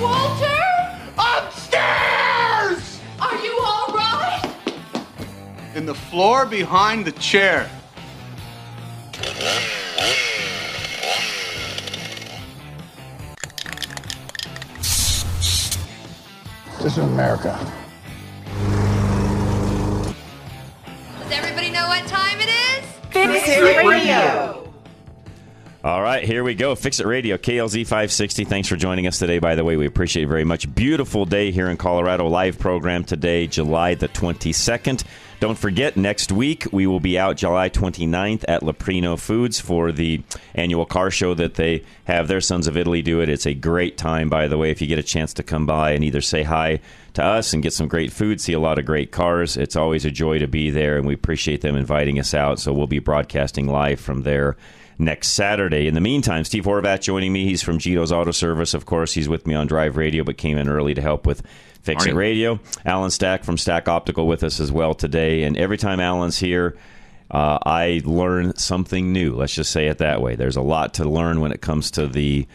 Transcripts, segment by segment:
Walter? Upstairs! Are you all right? In the floor behind the chair. This is America. Does everybody know what time it is? Fix It Radio. All right, here we go. Fix It Radio, KLZ 560. Thanks for joining us today, by the way. We appreciate it very much. Beautiful day here in Colorado. Live program today, July the 22nd. Don't forget, next week we will be out July 29th at Leprino Foods for the annual car show that they have. Their Sons of Italy do it. It's a great time, by the way, if you get a chance to come by and either say hi to us and get some great food, see a lot of great cars. It's always a joy to be there, and we appreciate them inviting us out. So we'll be broadcasting live from there next Saturday. In the meantime, Steve Horvat joining me. He's from Gito's Auto Service. Of course, he's with me on Drive Radio, but came in early to help with Fix It Radio. Alan Stack from Stack Optical with us as well today. And every time Alan's here, uh, I learn something new. Let's just say it that way. There's a lot to learn when it comes to the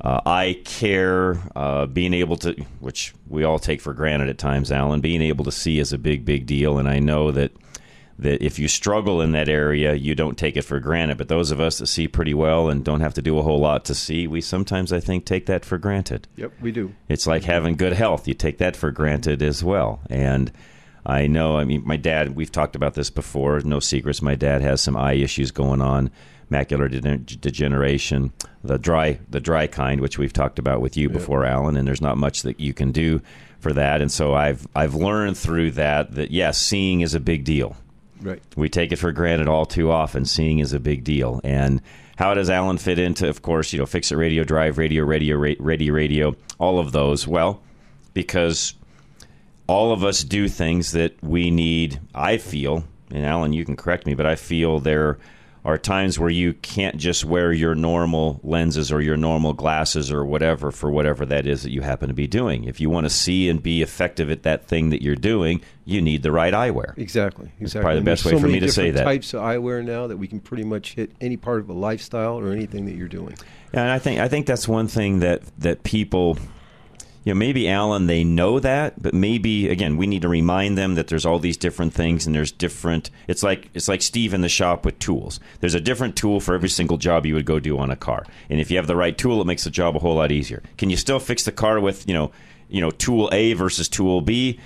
uh, eye care, uh, being able to, which we all take for granted at times, Alan, being able to see is a big, big deal. And I know that that if you struggle in that area, you don't take it for granted. But those of us that see pretty well and don't have to do a whole lot to see, we sometimes, I think, take that for granted. Yep, we do. It's like having good health. You take that for granted as well. And I know, I mean, my dad, we've talked about this before, no secrets. My dad has some eye issues going on, macular de- degeneration, the dry, the dry kind, which we've talked about with you before, Alan, and there's not much that you can do for that. And so I've, I've learned through that that, yes, seeing is a big deal. Right. We take it for granted all too often. Seeing is a big deal. And how does Alan fit into, of course, you know, Fix It Radio, Drive Radio, Radio, Ra- Radio, Radio, all of those? Well, because all of us do things that we need, I feel, and Alan, you can correct me, but I feel there are times where you can't just wear your normal lenses or your normal glasses or whatever for whatever that is that you happen to be doing. If you want to see and be effective at that thing that you're doing, you need the right eyewear. Exactly. Exactly. probably the best way so for me to say different that. Types of eyewear now that we can pretty much hit any part of a lifestyle or anything that you're doing. Yeah, and I think I think that's one thing that that people, you know, maybe Alan they know that, but maybe again we need to remind them that there's all these different things and there's different. It's like it's like Steve in the shop with tools. There's a different tool for every single job you would go do on a car, and if you have the right tool, it makes the job a whole lot easier. Can you still fix the car with you know you know tool A versus tool B?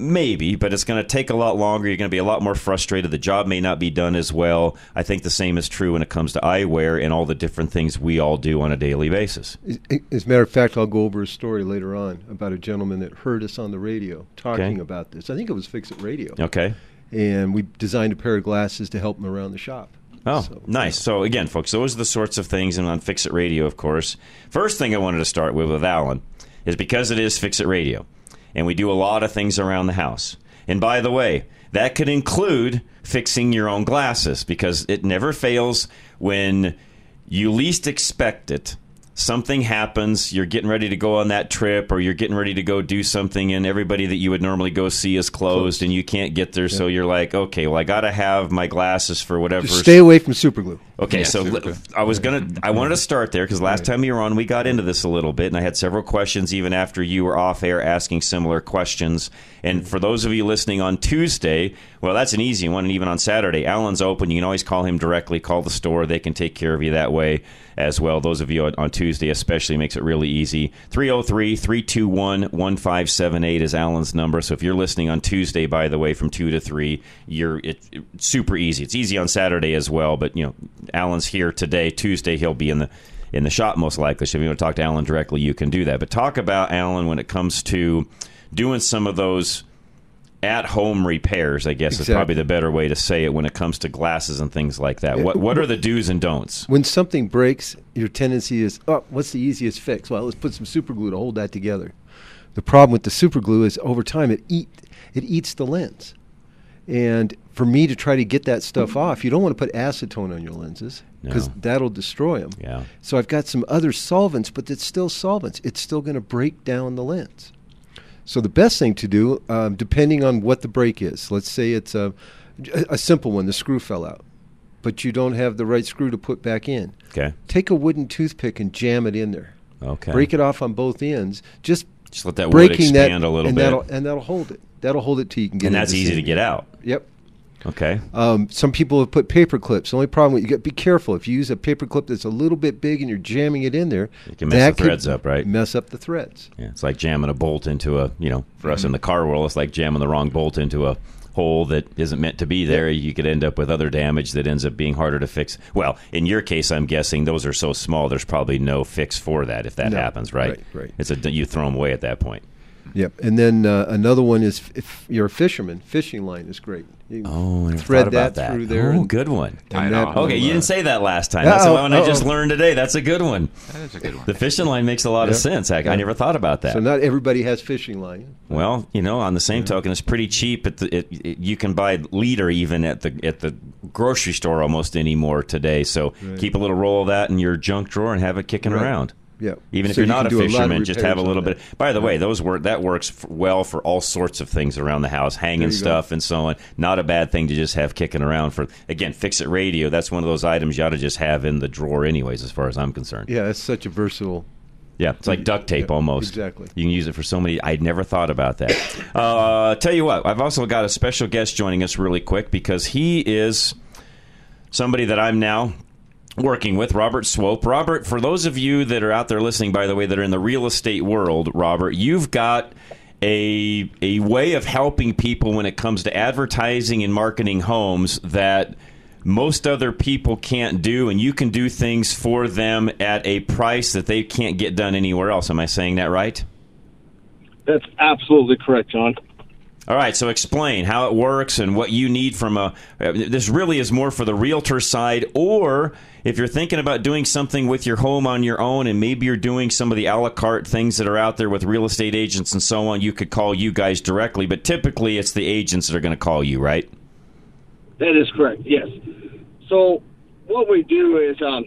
Maybe, but it's going to take a lot longer. You're going to be a lot more frustrated. The job may not be done as well. I think the same is true when it comes to eyewear and all the different things we all do on a daily basis. As- a matter of fact, I'll go over a story later on about a gentleman that heard us on the radio talking Okay. about this. I think it was Fix It Radio. Okay. And we designed a pair of glasses to help him around the shop. Oh, So, nice. So again, folks, those are the sorts of things, and on Fix It Radio, of course. First thing I wanted to start with with Alan is because it is Fix It Radio, and we do a lot of things around the house. And by the way, that could include fixing your own glasses because it never fails when you least expect it. Something happens, you're getting ready to go on that trip, or you're getting ready to go do something, and everybody that you would normally go see is closed, and you can't get there. So you're like, okay, well, I got to have my glasses for whatever. Just stay away from super glue. Okay, Yeah, so li- I was gonna, I wanted to start there because last time you were on, we got into this a little bit, and I had several questions even after you were off air asking similar questions. And for those of you listening on Tuesday, well, that's an easy one, and even on Saturday, Alan's open. You can always call him directly, call the store; they can take care of you that way as well. Those of you on, on Tuesday, especially, makes it really easy. 303 321 1578 is Alan's number. So if you're listening on Tuesday, by the way, from 2 to 3, you're it, it's super easy. It's easy on Saturday as well, but you know, Alan's here today. Tuesday, he'll be in the in the shop most likely. So if you want to talk to Alan directly, you can do that. But talk about Alan when it comes to doing some of those at home repairs, I guess is probably the better way to say it when it comes to glasses and things like that. What what are the do's and don'ts? When something breaks, your tendency is, oh, what's the easiest fix? Well, let's put some super glue to hold that together. The problem with the super glue is over time it eat it eats the lens. And for me to try to get that stuff off, you don't want to put acetone on your lenses because No. that'll destroy them. Yeah. So I've got some other solvents, but it's still solvents. It's still going to break down the lens. So the best thing to do, um, depending on what the break is, let's say it's a, a simple one, the screw fell out. but you don't have the right screw to put back in. Okay. Take a wooden toothpick and jam it in there. Okay. Break it off on both ends. Just Just let that wood breaking that expand a little and bit. That'll, and that'll hold it. That'll hold it till you can get. It. And that's easy to get out. Yep. Okay. Um, some people have put paper clips. The only problem, with you got be careful. If you use a paper clip that's a little bit big and you're jamming it in there, You can mess that the threads up, right? Mess up the threads. Yeah, it's like jamming a bolt into a, you know, for Mm-hmm. us in the car world, it's like jamming the wrong bolt into a hole that isn't meant to be there. You could end up with other damage that ends up being harder to fix. Well, in your case, I'm guessing those are so small, there's probably no fix for that if that No. happens, right? Right, right. It's a you throw them away at that point. Yep. And then uh, another one is if you're a fisherman, fishing line is great. You Oh, I never thread thought about that, that. through there. Oh, and- good one. Tie and that off. will, Okay, you uh, didn't say that last time. That's the Uh-oh, one I just learned today. That's a good one. That is a good one. The fishing line makes a lot of sense. I, I never thought about that. So not everybody has fishing line. Well, you know, on the same token, it's pretty cheap. At the, it, it, you can buy leader even at the at the grocery store almost anymore today. So Right. keep a little roll of that in your junk drawer and have it kicking Right. around. Yeah. Even if you're you not a do lot of fisherman, just have a little bit. By the way, those work that works f- well for all sorts of things around the house, hanging you go. stuff and so on. Not a bad thing to just have kicking around for. Again, fix it radio. That's one of those items you ought to just have in the drawer, anyways, as far as I'm concerned. Yeah, it's such a versatile. Yeah, it's like duct tape Yeah, almost. exactly. You can use it for so many. I'd never thought about that. uh, tell you what, I've also got a special guest joining us really quick because he is somebody that I'm now working with, Robert Swope. Robert, for those of you that are out there listening, by the way, that are in the real estate world, Robert, you've got a a way of helping people when it comes to advertising and marketing homes that most other people can't do and you can do things for them at a price that they can't get done anywhere else am i saying that right That's absolutely correct, John. all right so explain how it works and what you need from a uh, this really is more for the realtor side or if you're thinking about doing something with your home on your own and maybe you're doing some of the a la carte things that are out there with real estate agents and so on you could call you guys directly but typically it's the agents that are going to call you right That is correct. Yes. So what we do is um,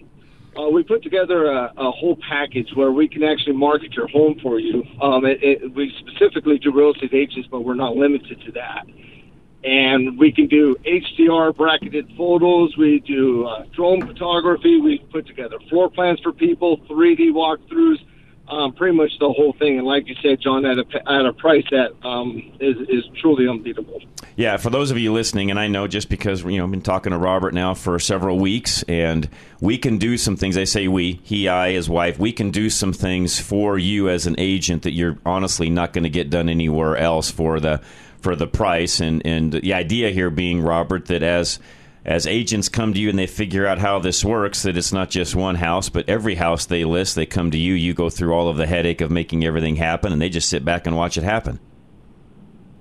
uh, we put together a, a whole package where we can actually market your home for you. Um, it, it, we specifically do real estate agents, but we're not limited to that. And we can do HDR bracketed photos. We do uh, drone photography. We put together floor plans for people, 3D walkthroughs, um, pretty much the whole thing. And like you said, John, at a, at a price that um, is, is truly unbeatable. Yeah, for those of you listening, and I know just because you know I've been talking to Robert now for several weeks, and we can do some things. I say we, he, I, his wife, we can do some things for you as an agent that you're honestly not going to get done anywhere else for the for the price. And and the idea here being Robert that as as agents come to you and they figure out how this works, that it's not just one house, but every house they list, they come to you. You go through all of the headache of making everything happen, and they just sit back and watch it happen.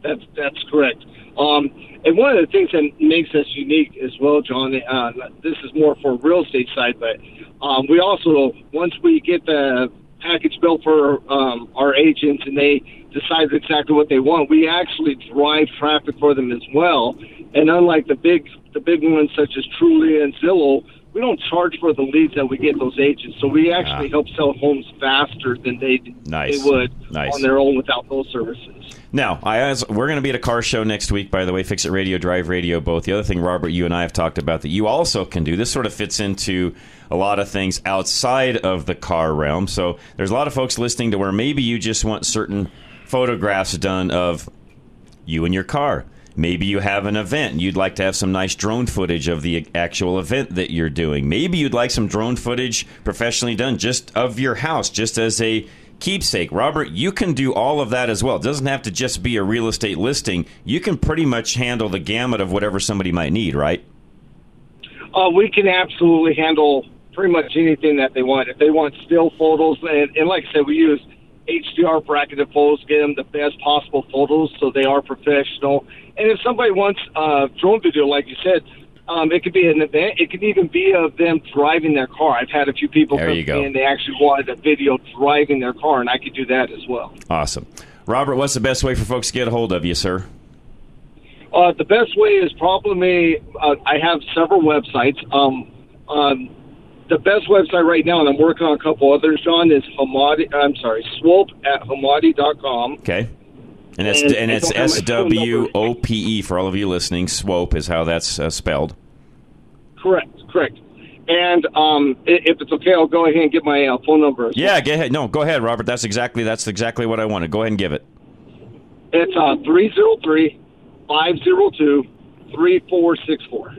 That's that's correct. Um, and one of the things that makes us unique as well, John, uh, this is more for real estate side, but um, we also once we get the package built for um, our agents and they decide exactly what they want, we actually drive traffic for them as well. And unlike the big the big ones such as Trulia and Zillow, we don't charge for the leads that we get those agents. So we actually Ah. help sell homes faster than they Nice. they would Nice. on their own without those services. Now, I as, we're going to be at a car show next week, by the way, Fix It Radio, Drive Radio, both. The other thing, Robert, you and I have talked about that you also can do, this sort of fits into a lot of things outside of the car realm. So there's a lot of folks listening to where maybe you just want certain photographs done of you and your car. Maybe you have an event you'd like to have some nice drone footage of the actual event that you're doing. Maybe you'd like some drone footage professionally done just of your house, just as a keepsake. Robert, you can do all of that as well. It doesn't have to just be a real estate listing. You can pretty much handle the gamut of whatever somebody might need, right? Uh, we can absolutely handle pretty much anything that they want. If they want still photos, and, and like I said, we use HDR bracketed photos, get them the best possible photos so they are professional. And if somebody wants uh, drone video, like you said, um, it could be an event. It could even be of them driving their car. I've had a few people There come me and they actually wanted a video driving their car, and I could do that as well. Awesome. Robert, what's the best way for folks to get a hold of you, sir? Uh, the best way is probably uh, I have several websites. Um, um, the best website right now, and I'm working on a couple others, John, is Hamadi. I'm sorry, swope at hamadi.com. Okay. And it's And and it's don't have my S. W O P E for all of you listening. Swope is how that's uh, spelled. Correct, correct. And um, if it's okay, I'll go ahead and get my uh, phone number. Yeah, go ahead. No, go ahead, Robert. That's exactly that's exactly what I wanted. Go ahead and give it. It's uh, 303 502 3464.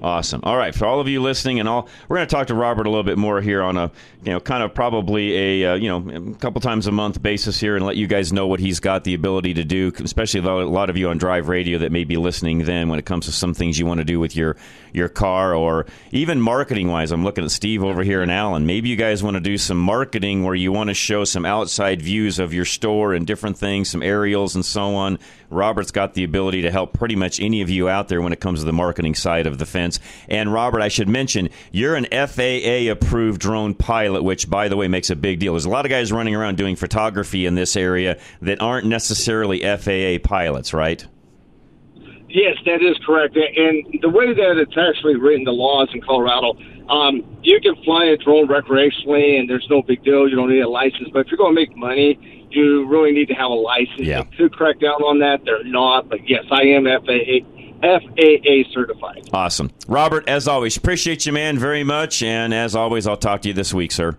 Awesome. All right, for all of you listening, and all, we're going to talk to Robert a little bit more here on a, you know, kind of probably a, uh, you know, a couple times a month basis here, and let you guys know what he's got the ability to do. Especially a lot of you on Drive Radio that may be listening then, when it comes to some things you want to do with your your car, or even marketing wise. I'm looking at Steve over here and Alan. Maybe you guys want to do some marketing where you want to show some outside views of your store and different things, some aerials and so on. Robert's got the ability to help pretty much any of you out there when it comes to the marketing side of the fence. And Robert, I should mention, you're an FAA approved drone pilot, which, by the way, makes a big deal. There's a lot of guys running around doing photography in this area that aren't necessarily FAA pilots, right? Yes, that is correct. And the way that it's actually written, the laws in Colorado, um, you can fly a drone recreationally, and there's no big deal. You don't need a license. But if you're going to make money, you really need to have a license. Yeah. To crack down on that, they're not. But yes, I am FAA FAA certified. Awesome. Robert, as always, appreciate you, man, very much. And as always, I'll talk to you this week, sir.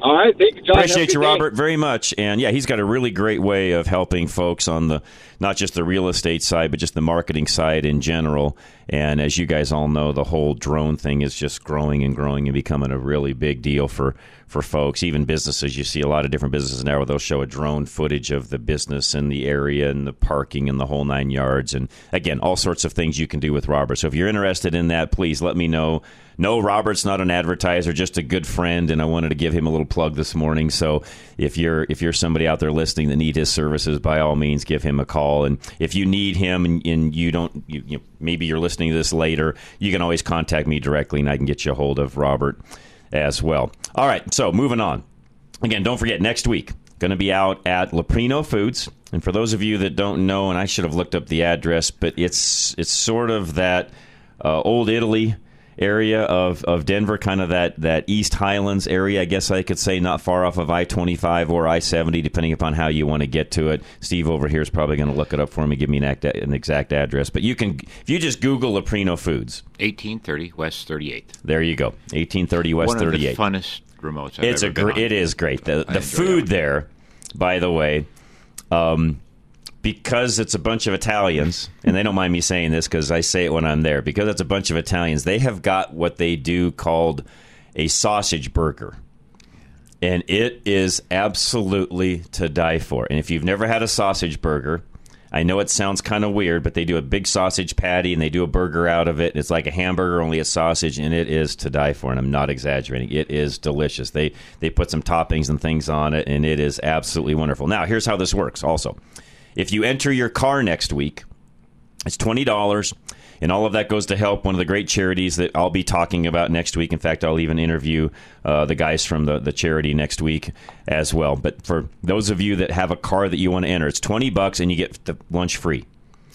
All right, thank you, John. Appreciate you, day. Robert, very much. And yeah, he's got a really great way of helping folks on the not just the real estate side, but just the marketing side in general. And as you guys all know, the whole drone thing is just growing and growing and becoming a really big deal for for folks, even businesses. You see a lot of different businesses now where they'll show a drone footage of the business and the area and the parking and the whole nine yards. And again, all sorts of things you can do with Robert. So if you're interested in that, please let me know. No, Robert's not an advertiser, just a good friend, and I wanted to give him a little plug this morning. So if you're if you're somebody out there listening that need his services, by all means, give him a call. And if you need him and, and you don't, you, you, maybe you're listening to this later, you can always contact me directly, and I can get you a hold of Robert as well. All right, so moving on. Again, don't forget next week going to be out at Leprino Foods. And for those of you that don't know, and I should have looked up the address, but it's it's sort of that uh, old Italy area of, of Denver, kind of that, that East Highlands area, I guess I could say, not far off of I 25 or I 70, depending upon how you want to get to it. Steve over here is probably going to look it up for me, give me an, act, an exact address. But you can, if you just Google Leprino Foods, 1830 West 38. there you go. 1830 West One 38 of the funnest remotes I've it's ever a gr- it is great. The the food there, by the way, um, because it's a bunch of Italians, and they don't mind me saying this because I say it when I'm there. Because it's a bunch of Italians, they have got what they do called a sausage burger. And it is absolutely to die for. And if you've never had a sausage burger, I know it sounds kind of weird, but they do a big sausage patty and they do a burger out of it. It's like a hamburger, only a sausage, and it is to die for. And I'm not exaggerating; it is delicious. They they put some toppings and things on it, and it is absolutely wonderful. Now, here's how this works. Also, if you enter your car next week, it's twenty dollars, and all of that goes to help one of the great charities that I'll be talking about next week. In fact, I'll even interview uh, the guys from the, the charity next week as well. But for those of you that have a car that you want to enter, it's twenty bucks, and you get the lunch free.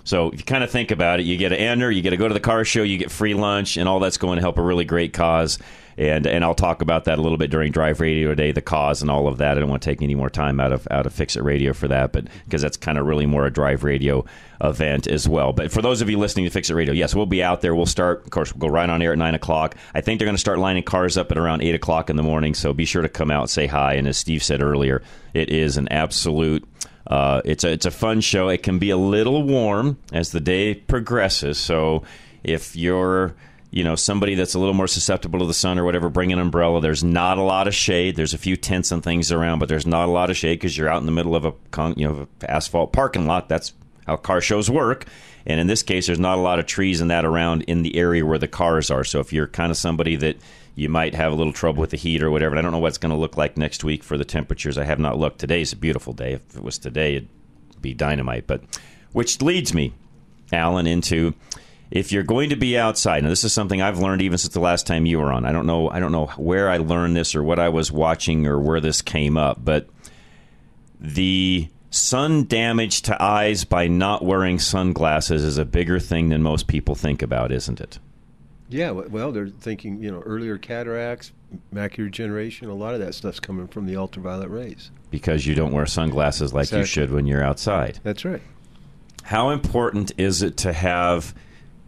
So if you kind of think about it, you get to enter, you get to go to the car show, you get free lunch, and all that's going to help a really great cause. And and I'll talk about that a little bit during Drive Radio Day, the cause and all of that. I don't want to take any more time out of out of Fix It Radio for that, but because that's kind of really more a Drive Radio event as well. But for those of you listening to Fix It Radio, yes, we'll be out there. We'll start, of course, we'll go right on air at nine o'clock. I think they're going to start lining cars up at around eight o'clock in the morning. So be sure to come out, say hi, and as Steve said earlier, it is an absolute uh, it's a it's a fun show. It can be a little warm as the day progresses. So if you're you know somebody that's a little more susceptible to the sun or whatever, bring an umbrella. There's not a lot of shade. There's a few tents and things around, but there's not a lot of shade because you're out in the middle of a con- you know asphalt parking lot. That's how car shows work. And in this case, there's not a lot of trees and that around in the area where the cars are. So if you're kind of somebody that you might have a little trouble with the heat or whatever, I don't know what it's going to look like next week for the temperatures. I have not looked. Today's a beautiful day. If it was today, it'd be dynamite. But which leads me, Alan, into if you're going to be outside. Now, this is something I've learned even since the last time you were on. I don't know. I don't know where I learned this or what I was watching or where this came up, but the sun damage to eyes by not wearing sunglasses is a bigger thing than most people think about, isn't it? Yeah, well, they're thinking, you know, earlier cataracts, macular degeneration, a lot of that stuff's coming from the ultraviolet rays. Because you don't wear sunglasses like you should when you're outside. That's right. How important is it to have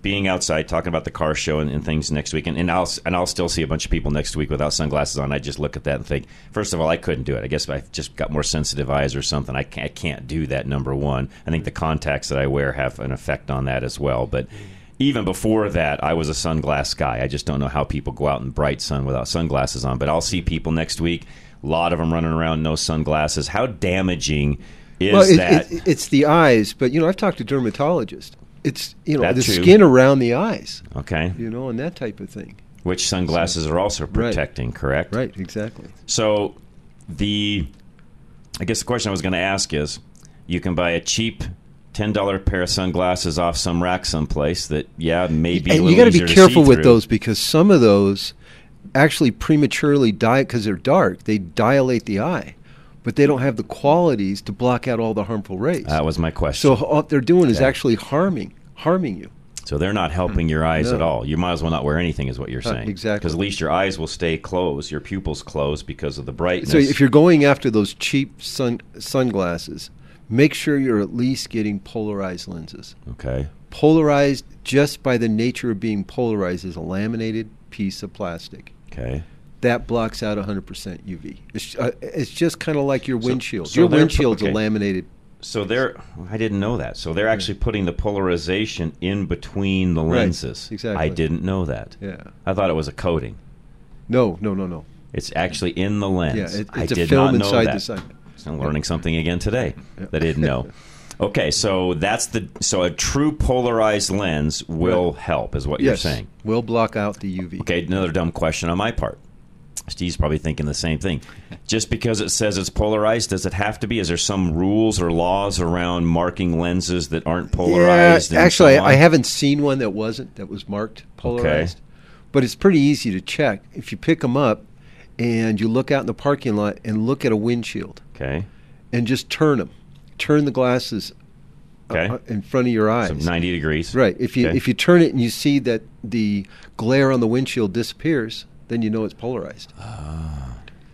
being outside, talking about the car show and, and things next week, and, and I'll and I'll still see a bunch of people next week without sunglasses on. I just look at that and think, first of all, I couldn't do it. I guess I've just got more sensitive eyes or something. I can't, I can't do that. Number one, I think the contacts that I wear have an effect on that as well. But even before that, I was a sunglass guy. I just don't know how people go out in bright sun without sunglasses on. But I'll see people next week. A lot of them running around no sunglasses. How damaging is well, it, that? it, it's the eyes, but you know, I've talked to dermatologists. It's you know That the too. skin around the eyes, okay, you know, and that type of thing. which sunglasses are also Right. protecting, correct? Right, exactly. So the I guess the question I was going to ask is you can buy a cheap ten dollar pair of sunglasses off some rack someplace that yeah maybe and you got to be careful with those because some of those actually prematurely die because they're dark. They dilate the eye, but they don't have the qualities to block out all the harmful rays. That was my question. so what they're doing is actually harming harming you. So they're not helping your eyes No. at all. You might as well not wear anything, is what you're Uh, saying. exactly. Because at least your eyes will stay closed, your pupils closed because of the brightness. So if you're going after those cheap sun sunglasses, make sure you're at least getting polarized lenses. okay, Polarized, just by the nature of being polarized, is a laminated piece of plastic. okay. That blocks out 100% UV. It's, uh, it's just kind of like your windshield. so your windshield's okay. a laminated. So they're I didn't know that. So they're actually putting the polarization in between the Right, lenses. exactly. I didn't know that. Yeah. I thought it was a coating. No, no, no, no. It's actually in the lens. Yeah, it- I it's a did film inside that. the sun. I'm learning something again today that I didn't know. Okay, so that's the so a true polarized lens will help, is what yes, you're saying. will block out the UV. Okay, another dumb question on my part. Steve's probably thinking the same thing. Just because it says it's polarized, does it have to be? Is there some rules or laws around marking lenses that aren't polarized? Yeah, actually, so I, I haven't seen one that wasn't that was marked polarized, Okay. but it's pretty easy to check if you pick them up and you look out in the parking lot and look at a windshield Okay. and just turn them, turn the glasses Okay. uh, in front of your eyes. So 90 degrees. Right. If you Okay. if you turn it and you see that the glare on the windshield disappears, then you know it's polarized.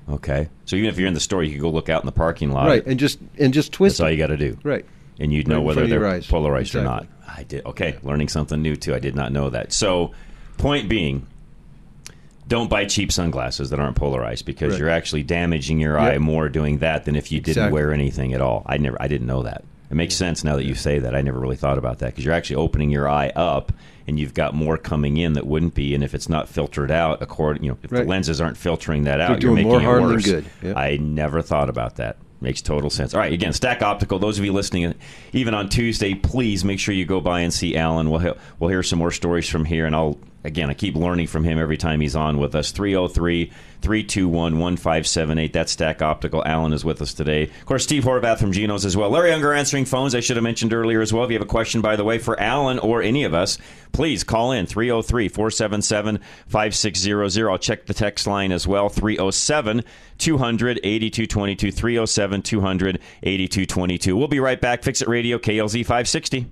Okay. So even if you're in the store, you can go look out in the parking lot. right. And just and just twist That's all you got to do. Right. And you'd know whether front of your they're polarized or not. I did. Okay. Learning something new, too. I did not know that. So, point being, don't buy cheap sunglasses that aren't polarized because Right. you're actually damaging your eye Yep. more doing that than if you didn't Exactly. wear anything at all. I never, I didn't know that. It makes sense now that you say that. I never really thought about that because you're actually opening your eye up and you've got more coming in that wouldn't be. And if it's not filtered out, according, you know, if Right. the lenses aren't filtering that out, you're doing making more it harm than worse. good. Yep. I never thought about that. Makes total sense. All right, again, Stack Optical. Those of you listening, even on Tuesday, please make sure you go by and see Alan. We'll he- we'll hear some more stories from here, and I'll again I keep learning from him every time he's on with us. 303-321-1578. That's Stack Optical. Alan is with us today. Of course, Steve Horvath from Geno's as well. Larry Younger answering phones. I should have mentioned earlier as well. If you have a question, by the way, for Alan or any of us, please call in 303-477-5600. I'll check the text line as well. 307 200 8222 307 200 8222. We'll be right back. Fix It Radio, KLZ 560.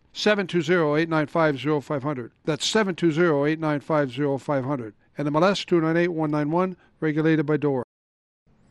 720-895-0500. That's 720-895-0500. And MLS 298191, regulated by DORA.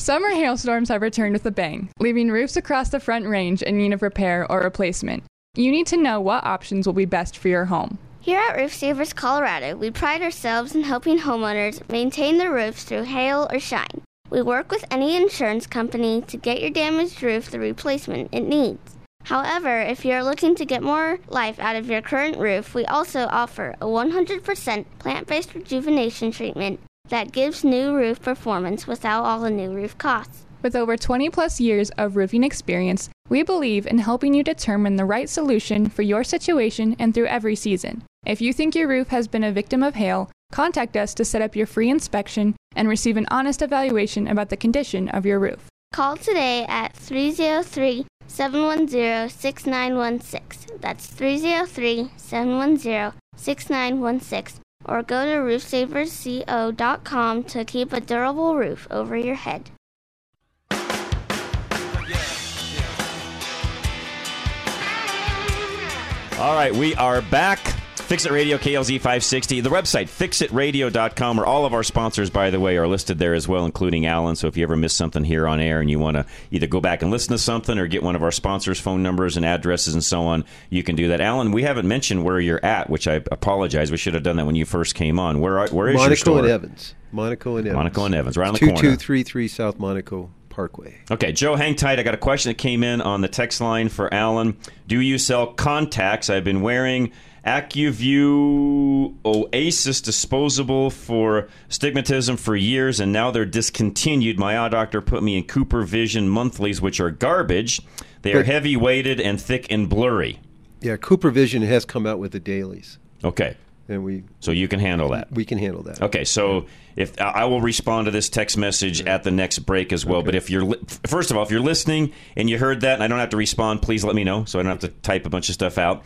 Summer hailstorms have returned with a bang, leaving roofs across the front range in need of repair or replacement. You need to know what options will be best for your home. Here at Roof Savers Colorado, we pride ourselves in helping homeowners maintain their roofs through hail or shine. We work with any insurance company to get your damaged roof the replacement it needs. However, if you're looking to get more life out of your current roof, we also offer a 100% plant based rejuvenation treatment that gives new roof performance without all the new roof costs. With over 20 plus years of roofing experience, we believe in helping you determine the right solution for your situation and through every season. If you think your roof has been a victim of hail, contact us to set up your free inspection and receive an honest evaluation about the condition of your roof. Call today at 303 710 6916. That's 303 710 6916 or go to roofsaversco.com to keep a durable roof over your head. All right, we are back. Fix It Radio, KLZ 560. The website, fixitradio.com, where all of our sponsors, by the way, are listed there as well, including Alan. So if you ever miss something here on air and you want to either go back and listen to something or get one of our sponsors' phone numbers and addresses and so on, you can do that. Alan, we haven't mentioned where you're at, which I apologize. We should have done that when you first came on. Where, where is Monaco your store? and Evans. Monaco and Evans. Monaco and Evans, right on the corner. 2233 South Monaco Parkway. Okay, Joe, hang tight. I got a question that came in on the text line for Alan. Do you sell contacts? I've been wearing Acuvue Oasys disposable for stigmatism for years, and now they're discontinued. My eye doctor put me in Cooper Vision monthlies, which are garbage. They are But- heavy weighted and thick and blurry. Yeah, Cooper Vision has come out with the dailies, Okay, and we so you can handle that. we can handle that. Okay, so if I will respond to this text message at the next break as well. But if you're li- first of all, if you're listening and you heard that, and I don't have to respond, please let me know so I don't have to type a bunch of stuff out.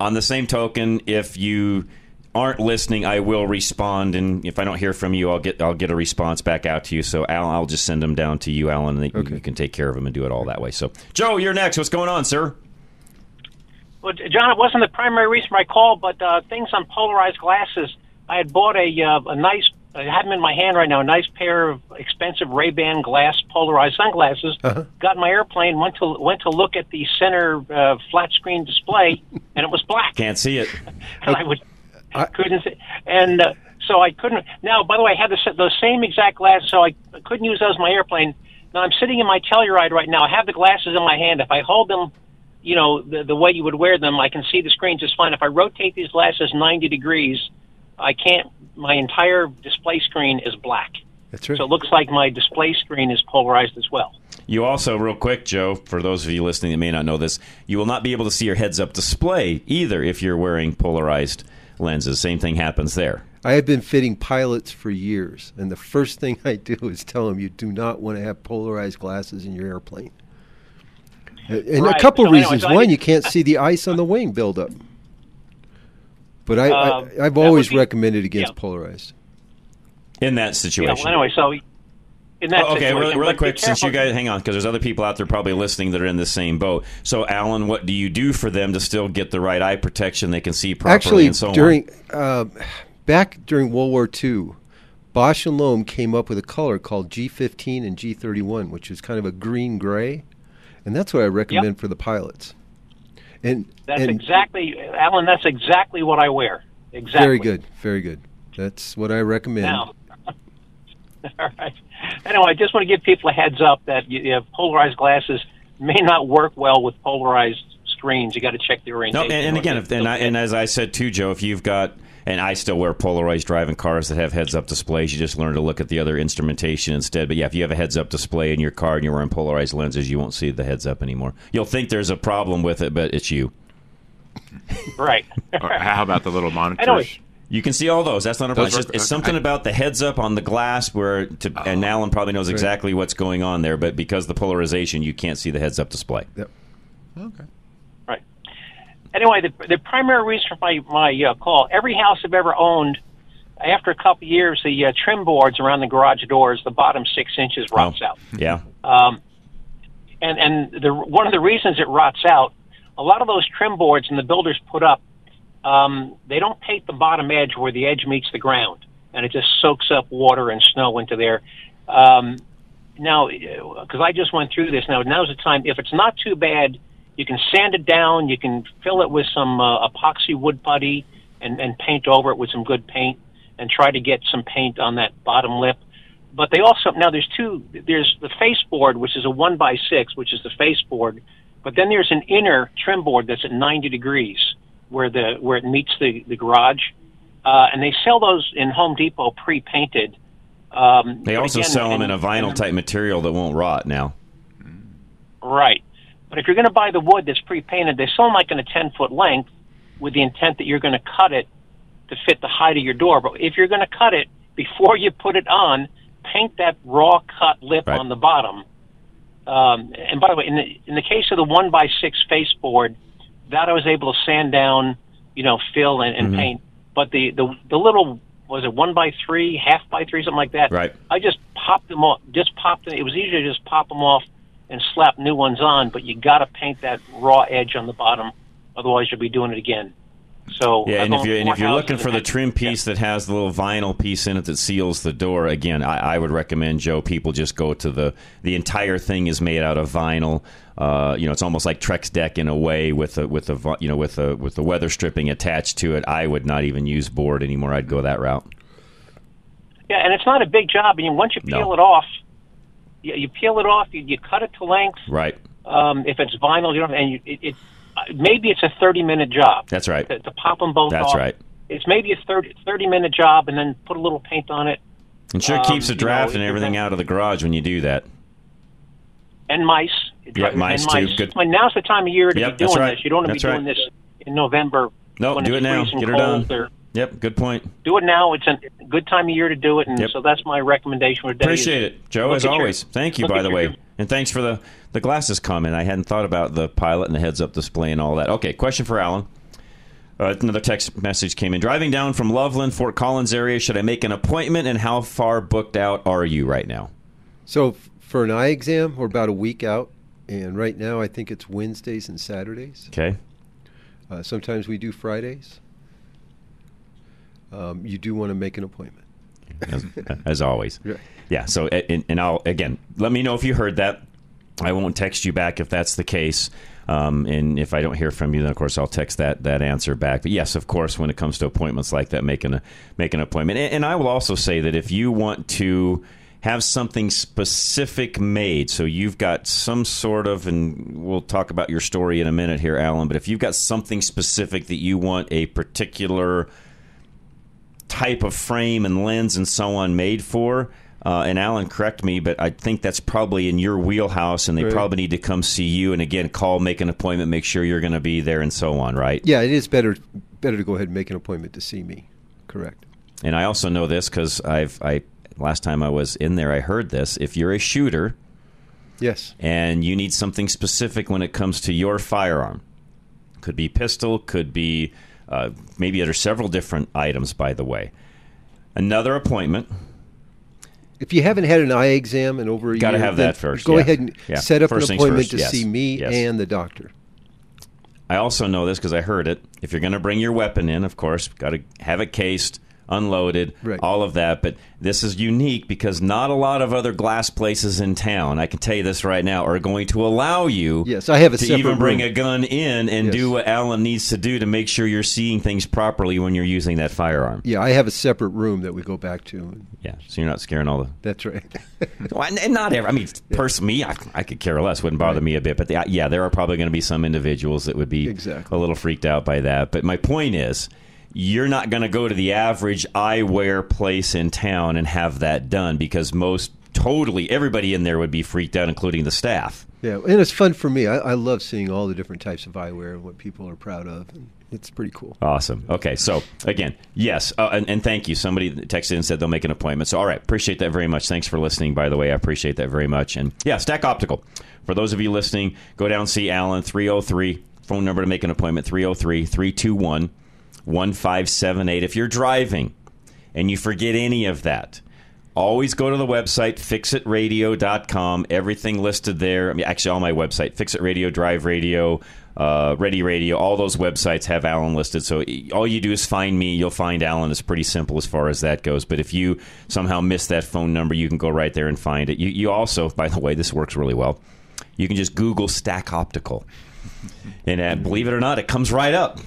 On the same token, if you aren't listening, I will respond, and if I don't hear from you, I'll get I'll get a response back out to you. So Al, I'll just send them down to you, Alan, and you- you can take care of them and do it all that way. So Joe, you're next. What's going on, sir? Well, John, it wasn't the primary reason for my call, but uh, things on polarized glasses. I had bought a uh, a nice. I have them in my hand right now. A nice pair of expensive Ray Ban glass polarized sunglasses. Uh-huh. Got in my airplane. Went to went to look at the center uh, flat screen display, and it was black. Can't see it. and I would I, couldn't see, and uh, so I couldn't. Now, by the way, I had the, s- those same exact glasses, so I couldn't use those in my airplane. Now I'm sitting in my Telluride right now. I have the glasses in my hand. If I hold them, you know, the, the way you would wear them, I can see the screen just fine. If I rotate these glasses 90 degrees, I can't. My entire display screen is black. That's right. So it looks like my display screen is polarized as well. You also, real quick, Joe, for those of you listening that may not know this, you will not be able to see your heads up display either if you're wearing polarized lenses. Same thing happens there. I have been fitting pilots for years, and the first thing I do is tell them you do not want to have polarized glasses in your airplane. And Right. a couple So anyway, reasons. so One, you can't see the ice on the wing buildup. But I, Um, I, I've always be- recommended against yeah. polarized. In that Yeah, situation. well, anyway, so in that Oh, okay, really, really quick, since you guys hang on, because there's other people out there probably listening that are in the same boat. So, Alan, what do you do for them to still get the right eye protection? They can see properly, Actually, and so during uh, back during World War II, Bausch and Lomb came up with a color called G15 and G31, which is kind of a green gray, and that's what I recommend for the pilots. And That's and exactly, Alan. That's exactly what I wear. Exactly. very good, very good. That's what I recommend. Now, all right. Anyway, I just want to give people a heads up that you, you have polarized glasses may not work well with polarized screens. You got to check the on. orientation. No, and, and again, if, and, I, and as I said too, Joe, if you've got and I still wear polarized driving cars that have heads-up displays. You just learn to look at the other instrumentation instead. But yeah, if you have a heads-up display in your car and you're wearing polarized lenses, you won't see the heads-up anymore. You'll think there's a problem with it, but it's you. right. How about the little monitors? You can see all those. That's not a problem. Those It's, just, it's okay. something about the heads up on the glass where, to, oh, and Alan probably knows exactly what's going on there. But because the polarization, you can't see the heads up display. Yep. Okay. Anyway, the, the primary reason for my my uh, call: every house I've ever owned, after a couple years, the uh, trim boards around the garage doors, the bottom six inches rots out. Yeah. Um, and and the one of the reasons it rots out, a lot of those trim boards and the builders put up, um, they don't paint the bottom edge where the edge meets the ground, and it just soaks up water and snow into there. Um, now, because I just went through this, now now's the time. If it's not too bad, you can sand it down. You can fill it with some uh, epoxy wood putty and, and paint over it with some good paint, and try to get some paint on that bottom lip but they also now there's two there's the face board which is a one by six which is the face board but then there's an inner trim board that's at 90 degrees where the where it meets the the garage uh, and they sell those in home depot pre-painted um, They also again, sell them in and- a vinyl type material that won't rot now. Right. But if you're going to buy the wood that's pre-painted, they sell them like in a 10 foot length with the intent that you're going to cut it to fit the height of your door. But if you're going to cut it before you put it on, paint that raw cut lip on the bottom. Um, and by the way, in the in the case of the one by six face board, that I was able to sand down, you know, fill and, and Mhm. paint. But the, the the little was it one by three, half by three, something like that. Right. I just popped them off. Just popped them. It was easier to just pop them off and slap new ones on. But you got to paint that raw edge on the bottom, otherwise you'll be doing it again. So Yeah, and if you're and if you're looking for the trim piece that has the little vinyl piece in it that seals the door, again, I, I would recommend Joe. People just go to the the entire thing is made out of vinyl. Uh, you know, it's almost like Trex deck in a way with a with a you know with a with the weather stripping attached to it. I would not even use board anymore. I'd go that route. Yeah, and it's not a big job. I mean, once you No. peel it off, you, you peel it off. You, you cut it to length. Right. Um, if it's vinyl, you don't. And you, it, it uh, maybe it's a thirty minute job That's right. to, to pop them both off. That's off. right. It's maybe a 30, 30 minute job, and then put a little paint on it. And sure Um, keeps the you know, draft and everything out of the garage when you do that. And mice. Yeah, And mice too. Good. Mean, now's the time of year to Yep, be doing right. this. You don't want to be That's doing right. this in November. No, when do it now. Get her done. or- Yep, good point. do it now. It's a good time of year to do it, and Yep. so that's my recommendation for today. Appreciate it, Joe. As at your- always, thank you. By at the your- way, and thanks for the the glasses comment. I hadn't thought about the pilot and the heads up display and all that. Okay, question for Alan. Uh, another text message came in. Driving down from Loveland, Fort Collins area, should I make an appointment? And how far booked out are you right now? So f- for an eye exam, we're about a week out, and right now I think it's Wednesdays and Saturdays. Okay. Uh, sometimes we do Fridays. Um, you do want to make an appointment. as, as always. Yeah. So, and, and I'll again let me know if you heard that. I won't text you back if that's the case. Um, and if I don't hear from you, then of course I'll text that that answer back. But yes, of course, when it comes to appointments like that, making a make an appointment. And, and I will also say that if you want to have something specific made, so you've got some sort of, and we'll talk about your story in a minute here, Alan. But if you've got something specific that you want a particular type of frame and lens and so on made for, Uh, and Alan, correct me, but I think that's probably in your wheelhouse, and they Right. probably need to come see you. And again, call, make an appointment, make sure you're going to be there, and so on, right? Yeah, it is better better to go ahead and make an appointment to see me. Correct. And I also know this because I've I last time I was in there, I heard this. If you're a shooter, Yes. and you need something specific when it comes to your firearm, could be pistol, could be uh, maybe there are several different items. By the way, another appointment. If you haven't had an eye exam in over a Gotta year, have that first, Go yeah. ahead and Yeah. set up First an appointment to yes. see me Yes. and the doctor. I also know this because I heard it. If you're going to bring your weapon in, of course, got to have it cased, unloaded, Right. all of that. But this is unique because not a lot of other glass places in town, I can tell you this right now, are going to allow you Yes, I have a to even bring room. a gun in and Yes. do what Alan needs to do to make sure you're seeing things properly when you're using that firearm. Yeah, I have a separate room that we go back to. Yeah, so you're not scaring all the That's right. well, and- not every. I mean, personally, me, I, I could care less. Wouldn't bother me a bit. But the, yeah, there are probably going to be some individuals that would be Exactly. a little freaked out by that. But my point is, you're not going to go to the average eyewear place in town and have that done because most, totally, everybody in there would be freaked out, including the staff. Yeah, and it's fun for me. I, I love seeing all the different types of eyewear and what people are proud of. And it's pretty cool. Awesome. Okay, so again, yes, uh, and, and thank you. Somebody texted and said they'll make an appointment. So, all right, appreciate that very much. Thanks for listening, by the way. I appreciate that very much. And yeah, Stack Optical. For those of you listening, go down and see Alan, 303. Phone number to make an appointment, 303 321 1578. If you're driving and you forget any of that, always go to the website fixitradio.com everything listed there. I mean actually on my website fixit radio drive radio uh, ready radio. All those websites have alan listed. So all you do is find me. You'll find alan. It's pretty simple as far as that goes. But if you somehow miss that phone number you can go right there and find it. You, you also by the way this works really well. You can just google stack optical. And uh, believe it or not, it comes right up.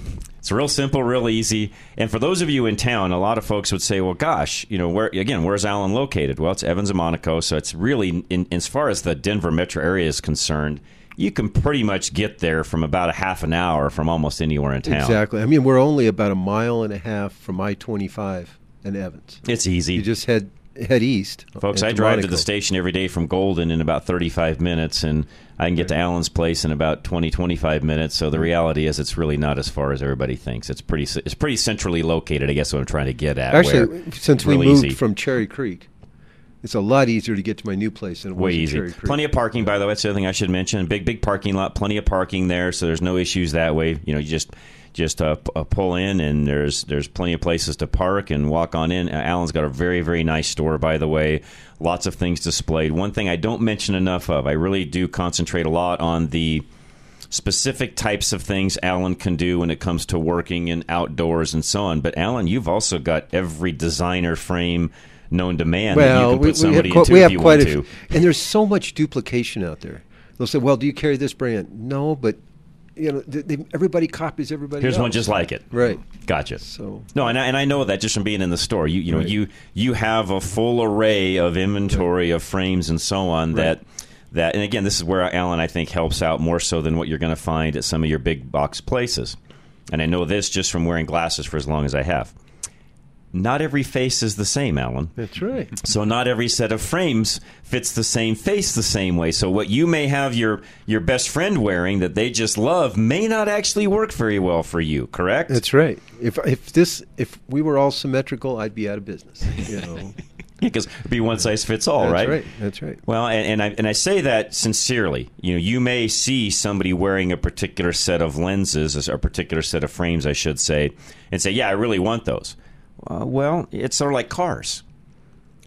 It's real simple, real easy. And for those of you in town, a lot of folks would say, "Well, gosh, you know, where again, where's Alan located?" Well, it's Evans and Monaco, so it's really, in, as far as the Denver metro area is concerned, you can pretty much get there from about a half an hour from almost anywhere in town. Exactly. I mean, we're only about a mile and a half from I twenty five and Evans. It's easy. You just head head east, Folks, I drive to the station every day from Golden in about 35 minutes, and I can get to Alan's place in about 20, 25 minutes. So the reality is, it's really not as far as everybody thinks. It's pretty, it's pretty centrally located. I guess what I'm trying to get at. Actually, since we moved easy. from Cherry Creek, it's a lot easier to get to my new place than it was way in easy. Cherry Creek. Plenty of parking, by the way. That's the other thing I should mention. Big, big parking lot. Plenty of parking there, so there's no issues that way. You know, you just just uh, p- uh, pull in, and there's there's plenty of places to park and walk on in. Uh, Alan's got a very very nice store, by the way. Lots of things displayed. One thing I don't mention enough of, I really do concentrate a lot on the specific types of things Alan can do when it comes to working and outdoors and so on. But Alan, you've also got every designer frame known to man that you well, can we, put we somebody have, qu- we have quite a to. and there's so much duplication out there. They'll say, "Well, do you carry this brand?" No, but you know, th- they, everybody copies everybody. Here's one just like it. Right. Gotcha. So No, and I, and I know that just from being in the store. You you know Right. you you have a full array of inventory of frames and so on that that and again this is where Alan I think helps out more so than what you're going to find at some of your big box places. And I know this just from wearing glasses for as long as I have. Not every face is the same, Alan. That's right. So not every set of frames fits the same face the same way. So what you may have your your best friend wearing that they just love may not actually work very well for you, correct? That's right. If if this if we were all symmetrical, I'd be out of business. You know. because it'd be one size fits all, That's right? right. That's right. Well, and, and I and I say that sincerely. You know, you may see somebody wearing a particular set of lenses, or a particular set of frames, I should say, and say, "Yeah, I really want those." Uh, well, it's sort of like cars.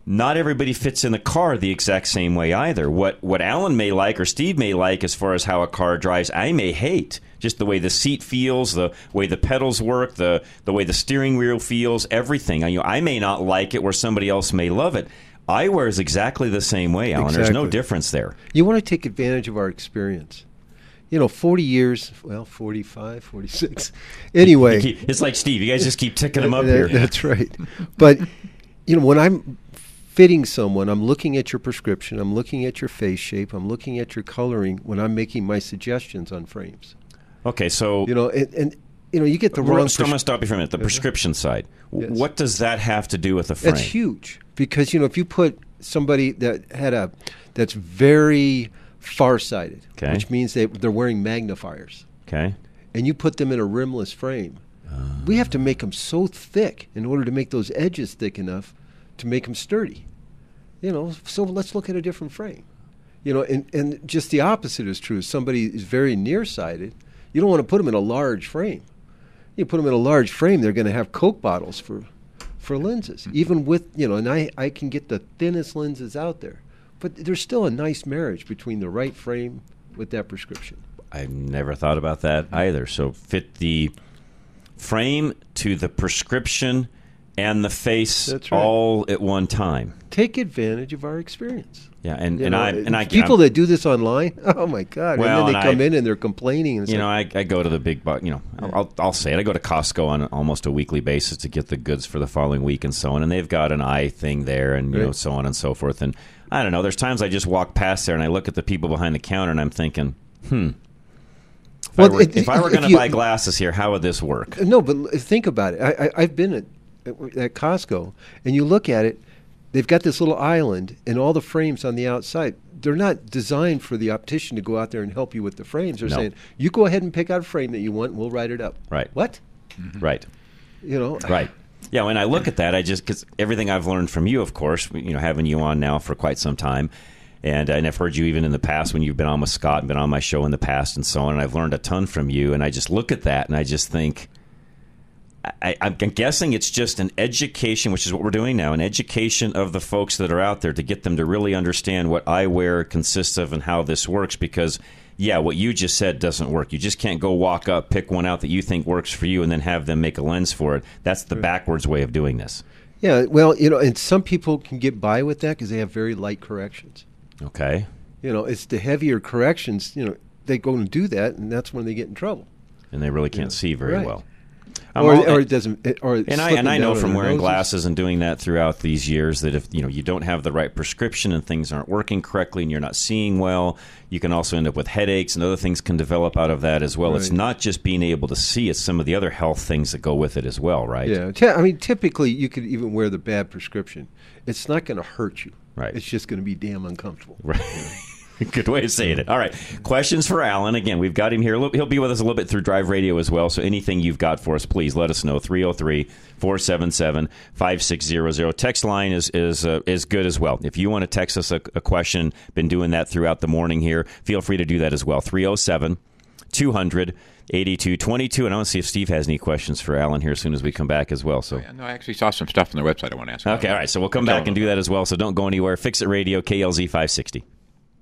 Not everybody fits in the car the exact same way either. What what Alan may like or Steve may like as far as how a car drives, I may hate. Just the way the seat feels, the way the pedals work, the the way the steering wheel feels, everything. I, you know, I may not like it where somebody else may love it. Eyewear is exactly the same way, Alan. There's no difference there. You want to take advantage of our experience. You know, 40 years, well, 45, 46. Anyway. Keep- it's like Steve. You guys just keep ticking them up That- here. That's right. But, you know, when I'm fitting someone, I'm looking at your prescription, I'm looking at your face shape, I'm looking at your coloring when I'm making my suggestions on frames. Okay, so You know, and, and you know, you get the wrong. I'm going to stop you for a minute. The prescription side. Yes. What does that have to do with the frame? That's huge because you know if you put somebody that had a that's very farsighted, Okay. which means they they're wearing magnifiers, Okay. and you put them in a rimless frame. Ah. we have to make them so thick in order to make those edges thick enough to make them sturdy. You know, so let's look at a different frame. You know, and, and just the opposite is true. Somebody is very nearsighted. You don't want to put them in a large frame. You put them in a large frame, they're going to have Coke bottles for, for lenses. Mm-hmm. Even with, you know, and I, I can get the thinnest lenses out there. But there's still a nice marriage between the right frame with that prescription. I've never thought about that either. So fit the frame to the prescription and the face right. all at one time. Take advantage of our experience. Yeah, and, You and know, I uh, and I people I'm- that do this online, oh my god! Well, and then they and come I- in and they're complaining. And you know, I, I go to the big, bu- you know, I'll, I'll, I'll say it. I go to Costco on almost a weekly basis to get the goods for the following week and so on. And they've got an eye thing there, and you know, so on and so forth. And I don't know. There's times I just walk past there and I look at the people behind the counter, and I'm thinking, hmm. If Well, I were, if I were going to buy glasses here, how would this work? No, but think about it. I, I, I've been at, at Costco, and you look at it. They've got this little island, and all the frames on the outside. They're not designed for the optician to go out there and help you with the frames. They're No. saying, "You go ahead and pick out a frame that you want, and we'll write it up." Right. What? Right. You know. Right. Yeah, when I look at that, I just because everything I've learned from you, of course, you know, having you on now for quite some time, and and I've heard you even in the past when you've been on with Scott and been on my show in the past and so on, and I've learned a ton from you, and I just look at that and I just think. I, I'm guessing it's just an education, which is what we're doing now, an education of the folks that are out there to get them to really understand what eyewear consists of and how this works. Because, yeah, what you just said doesn't work. You just can't go walk up, pick one out that you think works for you, and then have them make a lens for it. That's the backwards way of doing this. Yeah. Well, you know, and some people can get by with that because they have very light corrections. Okay. You know, it's the heavier corrections. You know, they go and do that, and that's when they get in trouble. And they really can't see very Right. well. Or- all- or it doesn't- it- or and I and I know from wearing noses. glasses and doing that throughout these years that if you know you don't have the right prescription and things aren't working correctly and you're not seeing well, you can also end up with headaches and other things can develop out of that as well. It's not just being able to see; it's some of the other health things that go with it as well, right? Yeah, I mean, typically you could even wear the bad prescription. It's not going to hurt you. Right. It's just going to be damn uncomfortable. Right. Good way of saying it. All right. Questions for Alan. Again, we've got him here. He'll be with us a little bit through Drive Radio as well. So anything you've got for us, please let us know. 303 477 5600. Text line is is uh, is good as well. If you want to text us a, a question, been doing that throughout the morning here, feel free to do that as well. 307 200 8222. And I want to see if Steve has any questions for Alan here as soon as we come back as well. So. No, I actually saw some stuff on their website I want to ask. Okay, all right. So we'll come back and do that as well. So don't go anywhere. Fix It Radio, KLZ 560.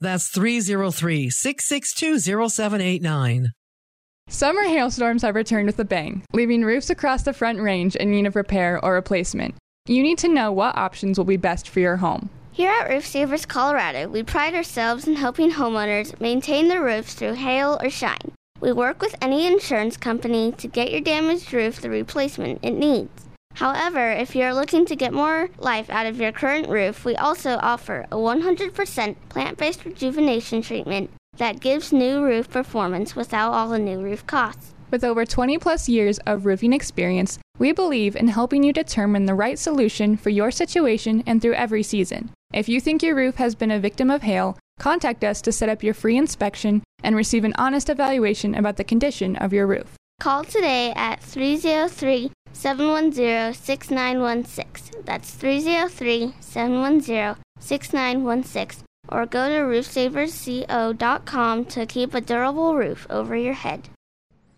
That's 303 662 0789. Summer hailstorms have returned with a bang, leaving roofs across the front range in need of repair or replacement. You need to know what options will be best for your home. Here at Roof Savers Colorado, we pride ourselves in helping homeowners maintain their roofs through hail or shine. We work with any insurance company to get your damaged roof the replacement it needs. However, if you're looking to get more life out of your current roof, we also offer a 100% plant based rejuvenation treatment that gives new roof performance without all the new roof costs. With over 20 plus years of roofing experience, we believe in helping you determine the right solution for your situation and through every season. If you think your roof has been a victim of hail, contact us to set up your free inspection and receive an honest evaluation about the condition of your roof. Call today at 303 710 6916. That's 303 710 6916. or go to roofsaversco.com to keep a durable roof over your head.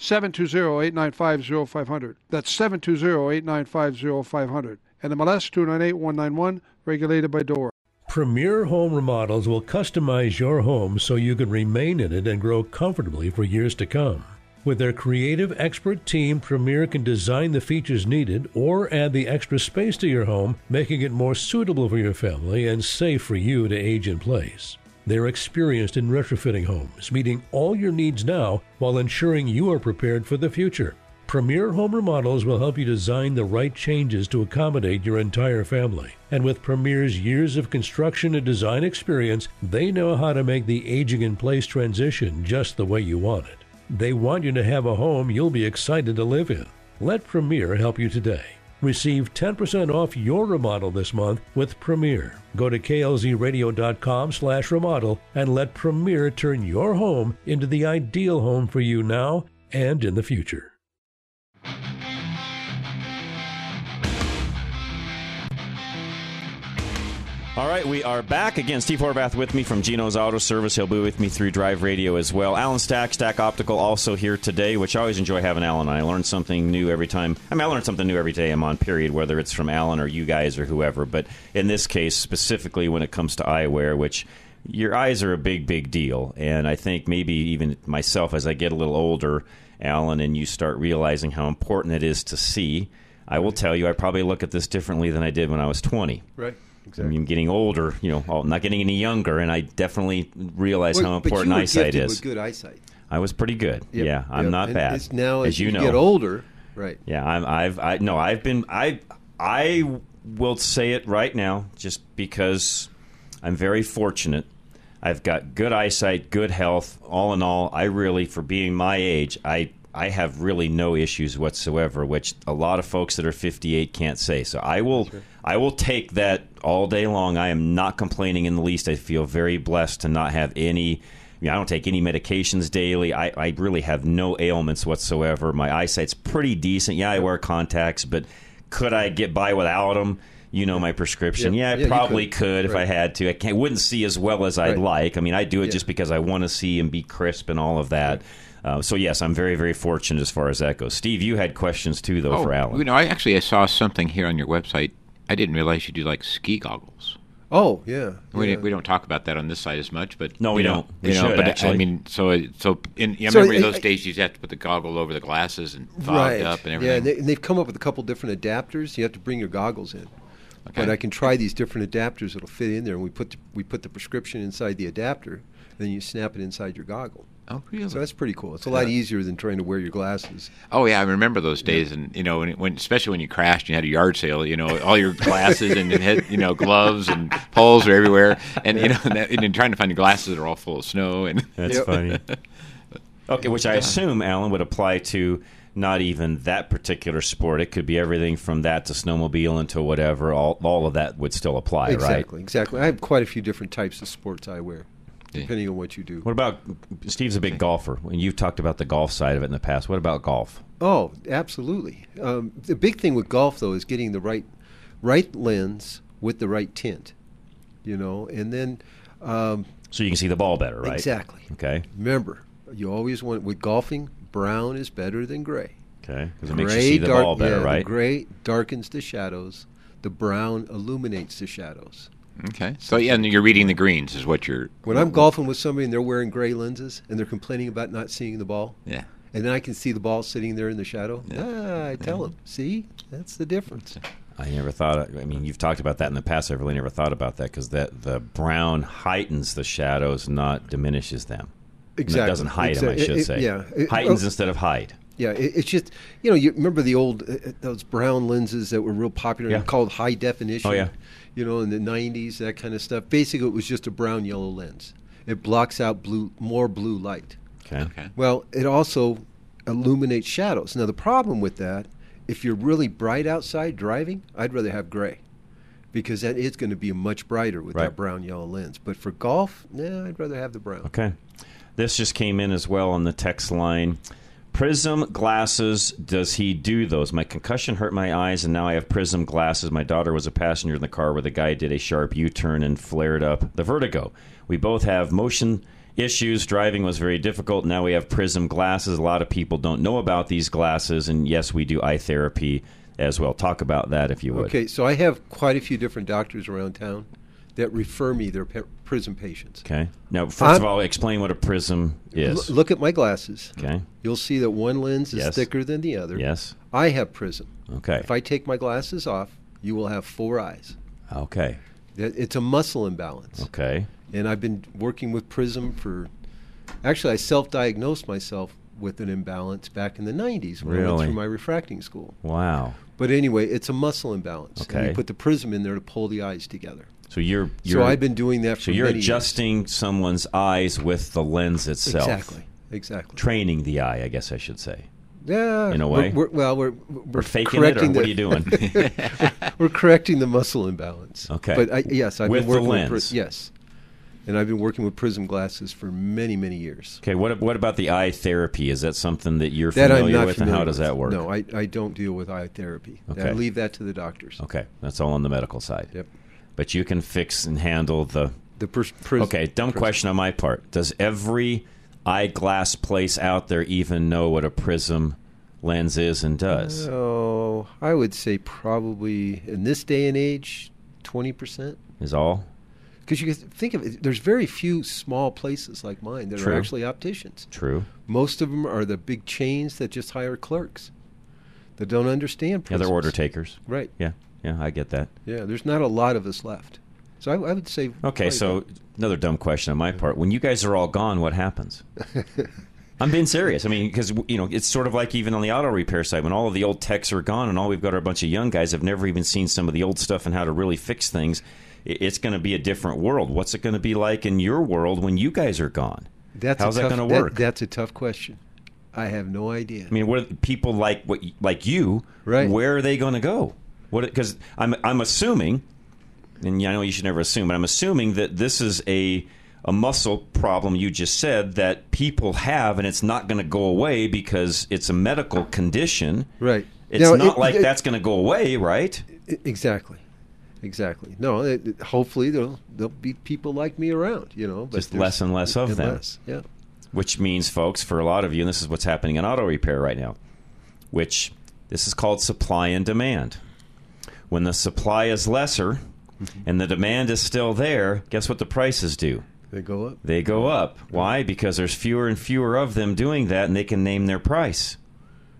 720-895-0500. That's 720-895-0500. And the MLS 298-191, regulated by DORA. Premier Home Remodels will customize your home so you can remain in it and grow comfortably for years to come. With their creative, expert team, Premier can design the features needed or add the extra space to your home, making it more suitable for your family and safe for you to age in place. They're experienced in retrofitting homes, meeting all your needs now while ensuring you are prepared for the future. Premier Home Remodels will help you design the right changes to accommodate your entire family. And with Premier's years of construction and design experience, they know how to make the aging in place transition just the way you want it. They want you to have a home you'll be excited to live in. Let Premier help you today. Receive 10% off your remodel this month with Premier. Go to klzradio.com slash remodel and let Premier turn your home into the ideal home for you now and in the future. All right, we are back again. Steve Horvath with me from Gino's Auto Service. He'll be with me through Drive Radio as well. Alan Stack, Stack Optical, also here today, which I always enjoy having Alan. I learn something new every time. I mean, I learn something new every day I'm on, period, whether it's from Alan or you guys or whoever. But in this case, specifically when it comes to eyewear, which your eyes are a big, big deal. And I think maybe even myself, as I get a little older, Alan, and you start realizing how important it is to see, I will tell you, I probably look at this differently than I did when I was 20. Right. Exactly. I'm getting older, you know, oh, not getting any younger, and I definitely realize well, how important eyesight is. With good eyesight. I was pretty good. Yep. Yeah, I'm yep. not and bad. It's now, as, as you, you know, get older, right? Yeah, I'm, I've, I no, I've been, I, I will say it right now, just because I'm very fortunate. I've got good eyesight, good health. All in all, I really, for being my age, I I have really no issues whatsoever, which a lot of folks that are 58 can't say. So I will sure. I will take that all day long. I am not complaining in the least. I feel very blessed to not have any. I, mean, I don't take any medications daily. I, I really have no ailments whatsoever. My eyesight's pretty decent. Yeah, I wear contacts, but could I get by without them? You know my prescription. Yeah, yeah I probably could, could if right. I had to. I can't, wouldn't see as well as I'd right. like. I mean, I do it yeah. just because I want to see and be crisp and all of that. Right. Uh, so yes, I'm very very fortunate as far as that goes. Steve, you had questions too, though, oh, for Alan. You know, I actually I saw something here on your website. I didn't realize you do like ski goggles. Oh yeah, we, yeah. we don't talk about that on this side as much, but no, we don't. We should, but actually. I mean, so so in I So, remember those days you have to put the goggle over the glasses and fogged right. up and Yeah, everything. and, they, and they've come up with a couple different adapters. You have to bring your goggles in. Okay. But I can try these different adapters that'll fit in there, and we put the, we put the prescription inside the adapter, and then you snap it inside your goggle. Oh, really? So that's pretty cool. It's a lot Yeah. easier than trying to wear your glasses. Oh yeah, I remember those days, and you know, when, when especially when you crashed, and you had a yard sale. You know, all your glasses and head, you know, gloves and poles are everywhere, and you know, and, that, and trying to find the glasses that are all full of snow. And That's funny. Okay, which I assume, Alan, would apply to not even that particular sport. It could be everything from that to snowmobile into whatever. All, all of that would still apply, right? exactly, exactly. I have quite a few different types of sports I wear, depending on what you do. What about Steve's a big golfer? and you've talked about the golf side of it in the past, what about golf? Oh, absolutely. Um, the big thing with golf, though, is getting the right right lens with the right tint. You know, and then um, So you can see the ball better, right? Exactly. Okay. Remember, you always want with golfing, brown is better than gray. Okay, 'cause it makes you see the dark- ball better, yeah, right? The gray darkens the shadows. The brown illuminates the shadows. Okay, so yeah, and you're reading the greens is what you're. When I'm golfing with somebody and they're wearing gray lenses and they're complaining about not seeing the ball, Yeah. and then I can see the ball sitting there in the shadow, ah, I tell them, see, that's the difference. I never thought. I mean, you've talked about that in the past. I've really never thought about that because that the brown heightens the shadows, not diminishes them. It Exactly. doesn't hide them, I should it- say. yeah. It- heightens oh. instead of hide. Yeah, it, it's just you know you remember the old uh, uh, those brown lenses that were real popular Yeah. called high definition. Oh, yeah. You know in the '90s that kind of stuff. Basically, it was just a brown yellow lens. It blocks out blue more blue light. Okay. Okay. Well, it also illuminates shadows. Now the problem with that, if you're really bright outside driving, I'd rather have gray. Because that is going to be much brighter with Right. that brown yellow lens. But for golf, nah, I'd rather have the brown. Okay. This just came in as well on the text line. Prism glasses, does he do those? My concussion hurt my eyes, and now I have prism glasses. My daughter was a passenger in the car where the guy did a sharp U turn and flared up the vertigo. We both have motion issues. Driving was very difficult. Now we have prism glasses. A lot of people don't know about these glasses, and yes, we do eye therapy as well. Talk about that if you would. Okay, so I have quite a few different doctors around town that refer me their prism patients. Okay. Now, 1st I'm- of all, explain what a prism is. L- look at my glasses. Okay. You'll see that one lens is Yes. thicker than the other. Yes. I have prism. Okay. If I take my glasses off, you will have four eyes. Okay. It's a muscle imbalance. Okay. And I've been working with Prism for. Actually, I self-diagnosed myself with an imbalance back in the '90s when I went through my refracting school. Wow. But anyway, it's a muscle imbalance. And Okay. you put the prism in there to pull the eyes together. So you're, So you're I've been doing that So for you're many years. adjusting someone's eyes with the lens itself. Exactly. Exactly. Training the eye, I guess I should say. Yeah. In a we're- way? we're, well, we're we're, We're faking it, or correcting what are you doing? we're correcting the muscle imbalance. Okay. But I, yes, I've With been the working with lens. Pri- yes, and I've been working with Prism glasses for many, many years. Okay, what what about the eye therapy? Is that something that you're That I'm familiar not with, familiar and how does that work? No, I, I don't deal with eye therapy. Okay. I leave that to the doctors. Okay, that's all on the medical side. Yep. But you can fix and handle the. The pers- pris- okay, dumb question on my part. Does every eyeglass place out there even know what a prism lens is and does? Oh, I would say probably in this day and age, twenty percent. Is all? Because you can think of it, there's very few small places like mine that True. are actually opticians. True. Most of them are the big chains that just hire clerks that don't understand. Yeah, they're order takers. Right. Yeah, yeah, I get that. Yeah, there's not a lot of us left. So I, I would say. Okay, so another dumb question on my part. When you guys are all gone, what happens? I'm being serious. I mean, because you know, it's sort of like even on the auto repair side, when all of the old techs are gone, and all we've got are a bunch of young guys have never even seen some of the old stuff and how to really fix things. It's going to be a different world. What's it going to be like in your world when you guys are gone? that's How's a that tough, going to work? that's a tough question. I have no idea. I mean, what are people like what like you? Right. Where are they going to go? What? Because I'm I'm assuming, and I know you should never assume, but I'm assuming that this is a a muscle problem you just said that people have, and it's not going to go away because it's a medical condition. Right. It's Now, not it- like it- that's going to go away, right? Exactly. Exactly. No, it, hopefully there'll there'll be people like me around, you know. But Just less and less of and them. less, Yeah. Which means, folks, for a lot of you, and this is what's happening in auto repair right now, which this is called supply and demand. When the supply is lesser and the demand is still there, guess what the prices do? They go up. They go up. Why? Because there's fewer and fewer of them doing that, and they can name their price.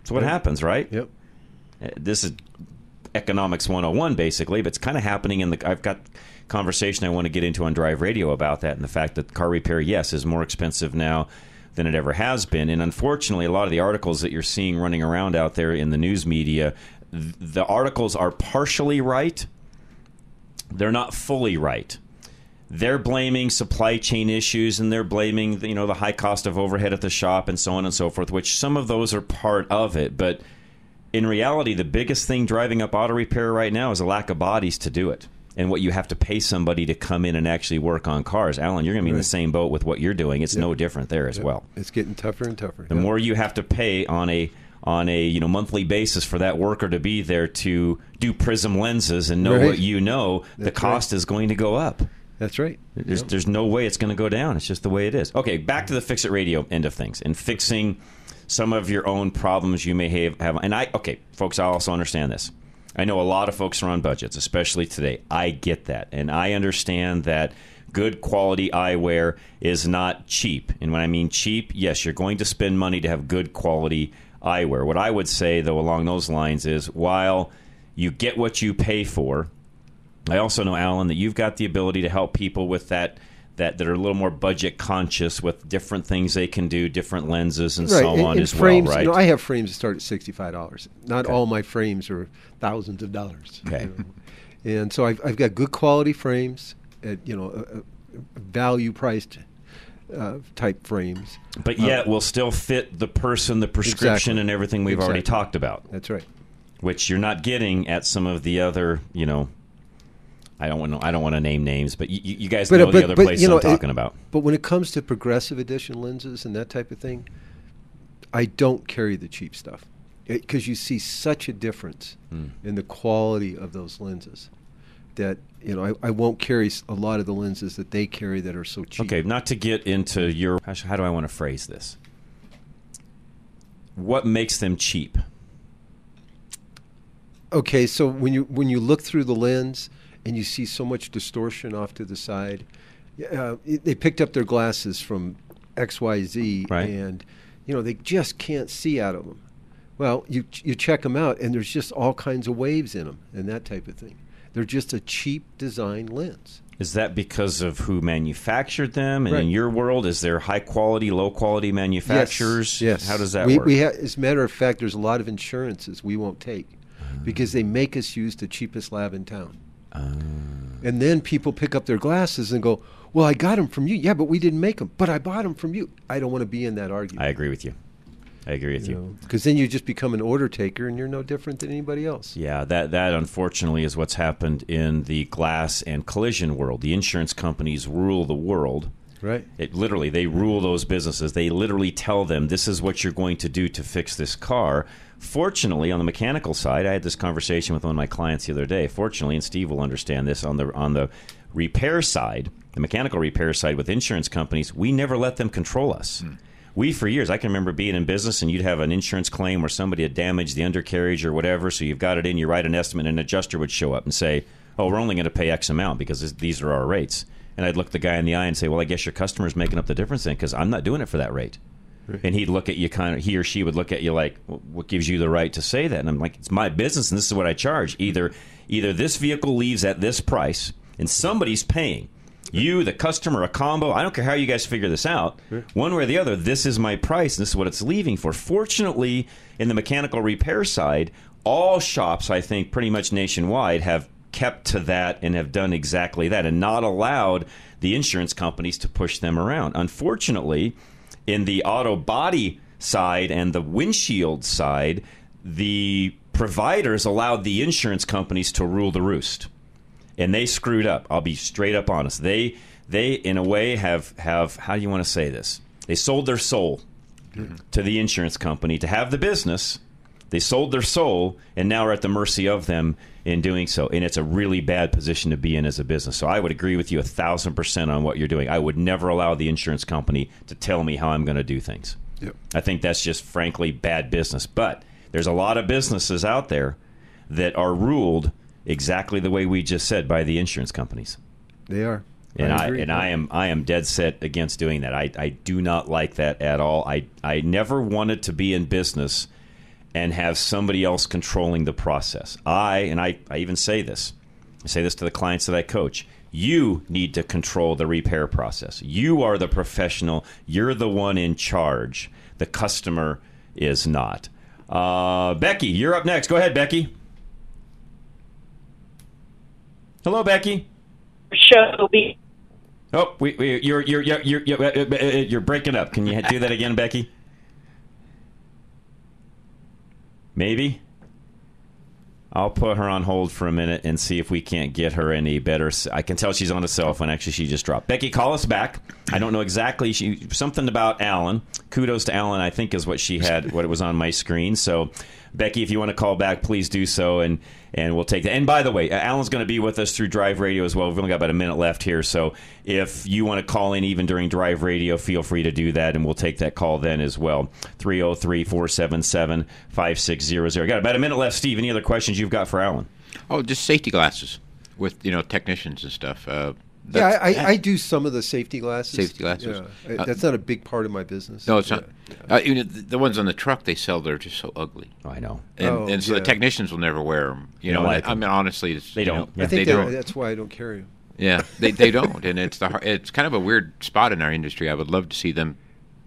That's what Right. happens, right? Yep. Uh, This is economics 101, basically, but it's kind of happening in the. I've got conversation I want to get into on Drive Radio about that, and the fact that car repair, yes, is more expensive now than it ever has been. And unfortunately, a lot of the articles that you're seeing running around out there in the news media, th- the articles are partially right. They're not fully right. They're blaming supply chain issues and they're blaming you know the high cost of overhead at the shop and so on and so forth, which some of those are part of it, but in reality, the biggest thing driving up auto repair right now is a lack of bodies to do it. And what you have to pay somebody to come in and actually work on cars. Alan, you're going to be in the same boat with what you're doing. It's no different there as well. It's getting tougher and tougher. The more you have to pay on a on a you know monthly basis for that worker to be there to do prism lenses and know Right. what you know, the cost right. is going to go up. That's right. There's, Yep. there's no way it's going to go down. It's just the way it is. Okay, back to the fix it radio end of things and fixing some of your own problems you may have. have and I, okay, folks, I also understand this. I know a lot of folks are on budgets, especially today. I get that. And I understand that good quality eyewear is not cheap. And when I mean cheap, yes, you're going to spend money to have good quality eyewear. What I would say, though, along those lines is while you get what you pay for, I also know, Alan, that you've got the ability to help people with that. That, that are a little more budget conscious with different things they can do, different lenses and so and, on and as frames, well, right? You know, I have frames that start at sixty-five dollars. Not Okay. all my frames are thousands of dollars. Okay. you know. And so I've, I've got good quality frames at you know a, a value priced uh, type frames. but Uh, yet will still fit the person, the prescription, Exactly. and everything we've already talked about. That's right. Which you're not getting at some of the other, you know. I don't want to. I don't want to name names, but you, you guys know the other place I'm it- talking about. But when it comes to progressive addition lenses and that type of thing, I don't carry the cheap stuff because you see such a difference Hmm. in the quality of those lenses that you know I, I won't carry a lot of the lenses that they carry that are so cheap. Okay, not to get into your. How do I want to phrase this? What makes them cheap? Okay, so when you when you look through the lens and you see so much distortion off to the side, uh, they picked up their glasses from X Y Z, Right. and you know they just can't see out of them. Well, you you check them out, and there's just all kinds of waves in them and that type of thing. They're just a cheap design lens. Is that because of who manufactured them? And Right. in your world, is there high quality, low quality manufacturers? Yes. How does that we, work? We ha- as a matter of fact, there's a lot of insurances we won't take Ah. because they make us use the cheapest lab in town. Ah. And then people pick up their glasses and go, "Well, I got them from you. Yeah, but we didn't make them. But I bought them from you." I don't want to be in that argument. I agree with you. I agree with you. Because then you just become an order taker, and you're no different than anybody else. Yeah, that that unfortunately is what's happened in the glass and collision world. The insurance companies rule the world. Right. It literally they rule those businesses. They literally tell them this is what you're going to do to fix this car. Fortunately, on the mechanical side, I had this conversation with one of my clients the other day. Fortunately, and Steve will understand this on the on the repair side, the mechanical repair side with insurance companies, we never let them control us. Hmm. We, for years, I can remember being in business and you'd have an insurance claim where somebody had damaged the undercarriage or whatever, so you've got it in, you write an estimate, and an adjuster would show up and say, Oh, we're only going to pay X amount because this, these are our rates. And I'd look the guy in the eye and say, Well, I guess your customer's making up the difference then because I'm not doing it for that rate. And he'd look at you kind of, he or she would look at you like, "What gives you the right to say that?" And I'm like, "It's my business, and this is what I charge. Either, either this vehicle leaves at this price, and somebody's paying you, the customer, a combo. I don't care how you guys figure this out. One way or the other, this is my price, and this is what it's leaving for. Fortunately, in the mechanical repair side, all shops, I think, pretty much nationwide, have kept to that and have done exactly that, and not allowed the insurance companies to push them around. Unfortunately in the auto body side and the windshield side, the providers allowed the insurance companies to rule the roost, and they screwed up. I'll be straight up honest. They they in a way have have how do you want to say this? They sold their soul to the insurance company to have the business. They sold their soul and now are at the mercy of them in doing so. And it's a really bad position to be in as a business. So I would agree with you a thousand percent on what you're doing. I would never allow the insurance company to tell me how I'm going to do things. Yep. I think that's just frankly bad business. But there's a lot of businesses out there that are ruled exactly the way we just said by the insurance companies. They are. And I, agree. and I am I am dead set against doing that. I, I do not like that at all. I I never wanted to be in business and have somebody else controlling the process. I and I, I even say this. I say this to the clients that I coach. You need to control the repair process. You are the professional. You're the one in charge. The customer is not. Uh, Becky, you're up next. Go ahead, Becky. Hello, Becky. Shelby. Oh, we, we, you're, you're, you're, you're, you're, uh, uh, you're breaking up. Can you do that again, Becky? Maybe. I'll put her on hold for a minute and see if we can't get her any better. I can tell she's on a cell phone. Actually, she just dropped. Becky, call us back. I don't know exactly. She something about Alan. Kudos to Alan. I think is what she had. What it was on my screen. So, Becky, if you want to call back, please do so, and and we'll take that. And by the way, Alan's going to be with us through Drive Radio as well. We've only got about a minute left here, so if you want to call in even during Drive Radio, feel free to do that, and we'll take that call then as well. 303 477 5600. Got about a minute left, Steve. Any other questions you've got for Alan? Oh, just safety glasses with you know technicians and stuff. Uh, yeah, I, I, I, do some of the safety glasses. Safety glasses. Yeah. Uh, That's not a big part of my business. No, it's yeah. not. Yeah. Uh, even the, the, ones on the truck they sell, they're just so ugly. Oh, I know. And, oh, and so the technicians will never wear them. You know, like I, mean, honestly, they don't. Know, I think they don't. that's why I don't carry them. Yeah, they, they don't, and it's the it's kind of a weird spot in our industry. I would love to see them.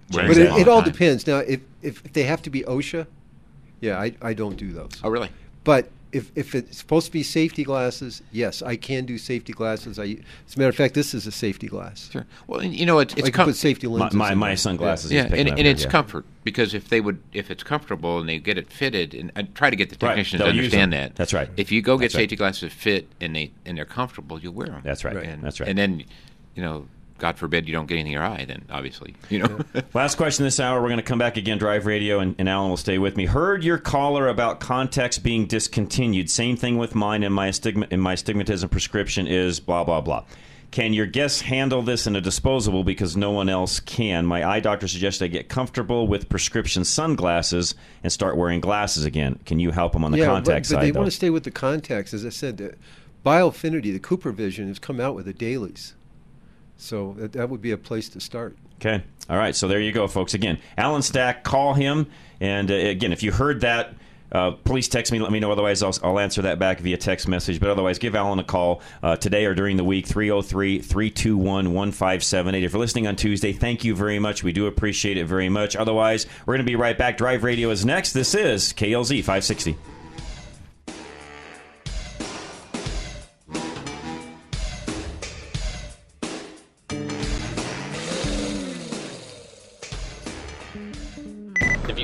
But it, it all depends. Now, if, if they have to be OSHA, yeah, I, I don't do those. Oh, really? But if, if it's supposed to be safety glasses, yes, I can do safety glasses. I, as a matter of fact, this is a safety glass. Sure. Well, you know, it's, it's I can put safety lenses. My, my, my sunglasses. Yeah, yeah and, and it's yeah. comfort because if they would, if it's comfortable and they get it fitted, and I try to get the technicians right. to understand that. That's right. If you go That's get safety right. glasses fit and they and they're comfortable, you'll wear them. That's right. And, That's right. And then, you know, God forbid you don't get anything in your eye, then obviously, you know. Last question this hour. We're going to come back again, Drive Radio, and, and, Alan will stay with me. Heard your caller about contacts being discontinued. Same thing with mine, and my, astigma- and my astigmatism prescription is blah, blah, blah. Can your guests handle this in a disposable because no one else can? My eye doctor suggested I get comfortable with prescription sunglasses and start wearing glasses again. Can you help them on the yeah, contact but, but side? they though? want to stay with the contacts. As I said, the Biofinity, the Cooper Vision, has come out with the dailies. So that, that would be a place to start. Okay. All right. So there you go, folks. Again, Alan Stack, call him. And uh, again, if you heard that, uh, please text me. Let me know. Otherwise, I'll, I'll, answer that back via text message. But otherwise, give Alan a call uh, today or during the week, 303 321 1578. If you're listening on Tuesday, thank you very much. We do appreciate it very much. Otherwise, we're going to be right back. Drive Radio is next. This is KLZ 560.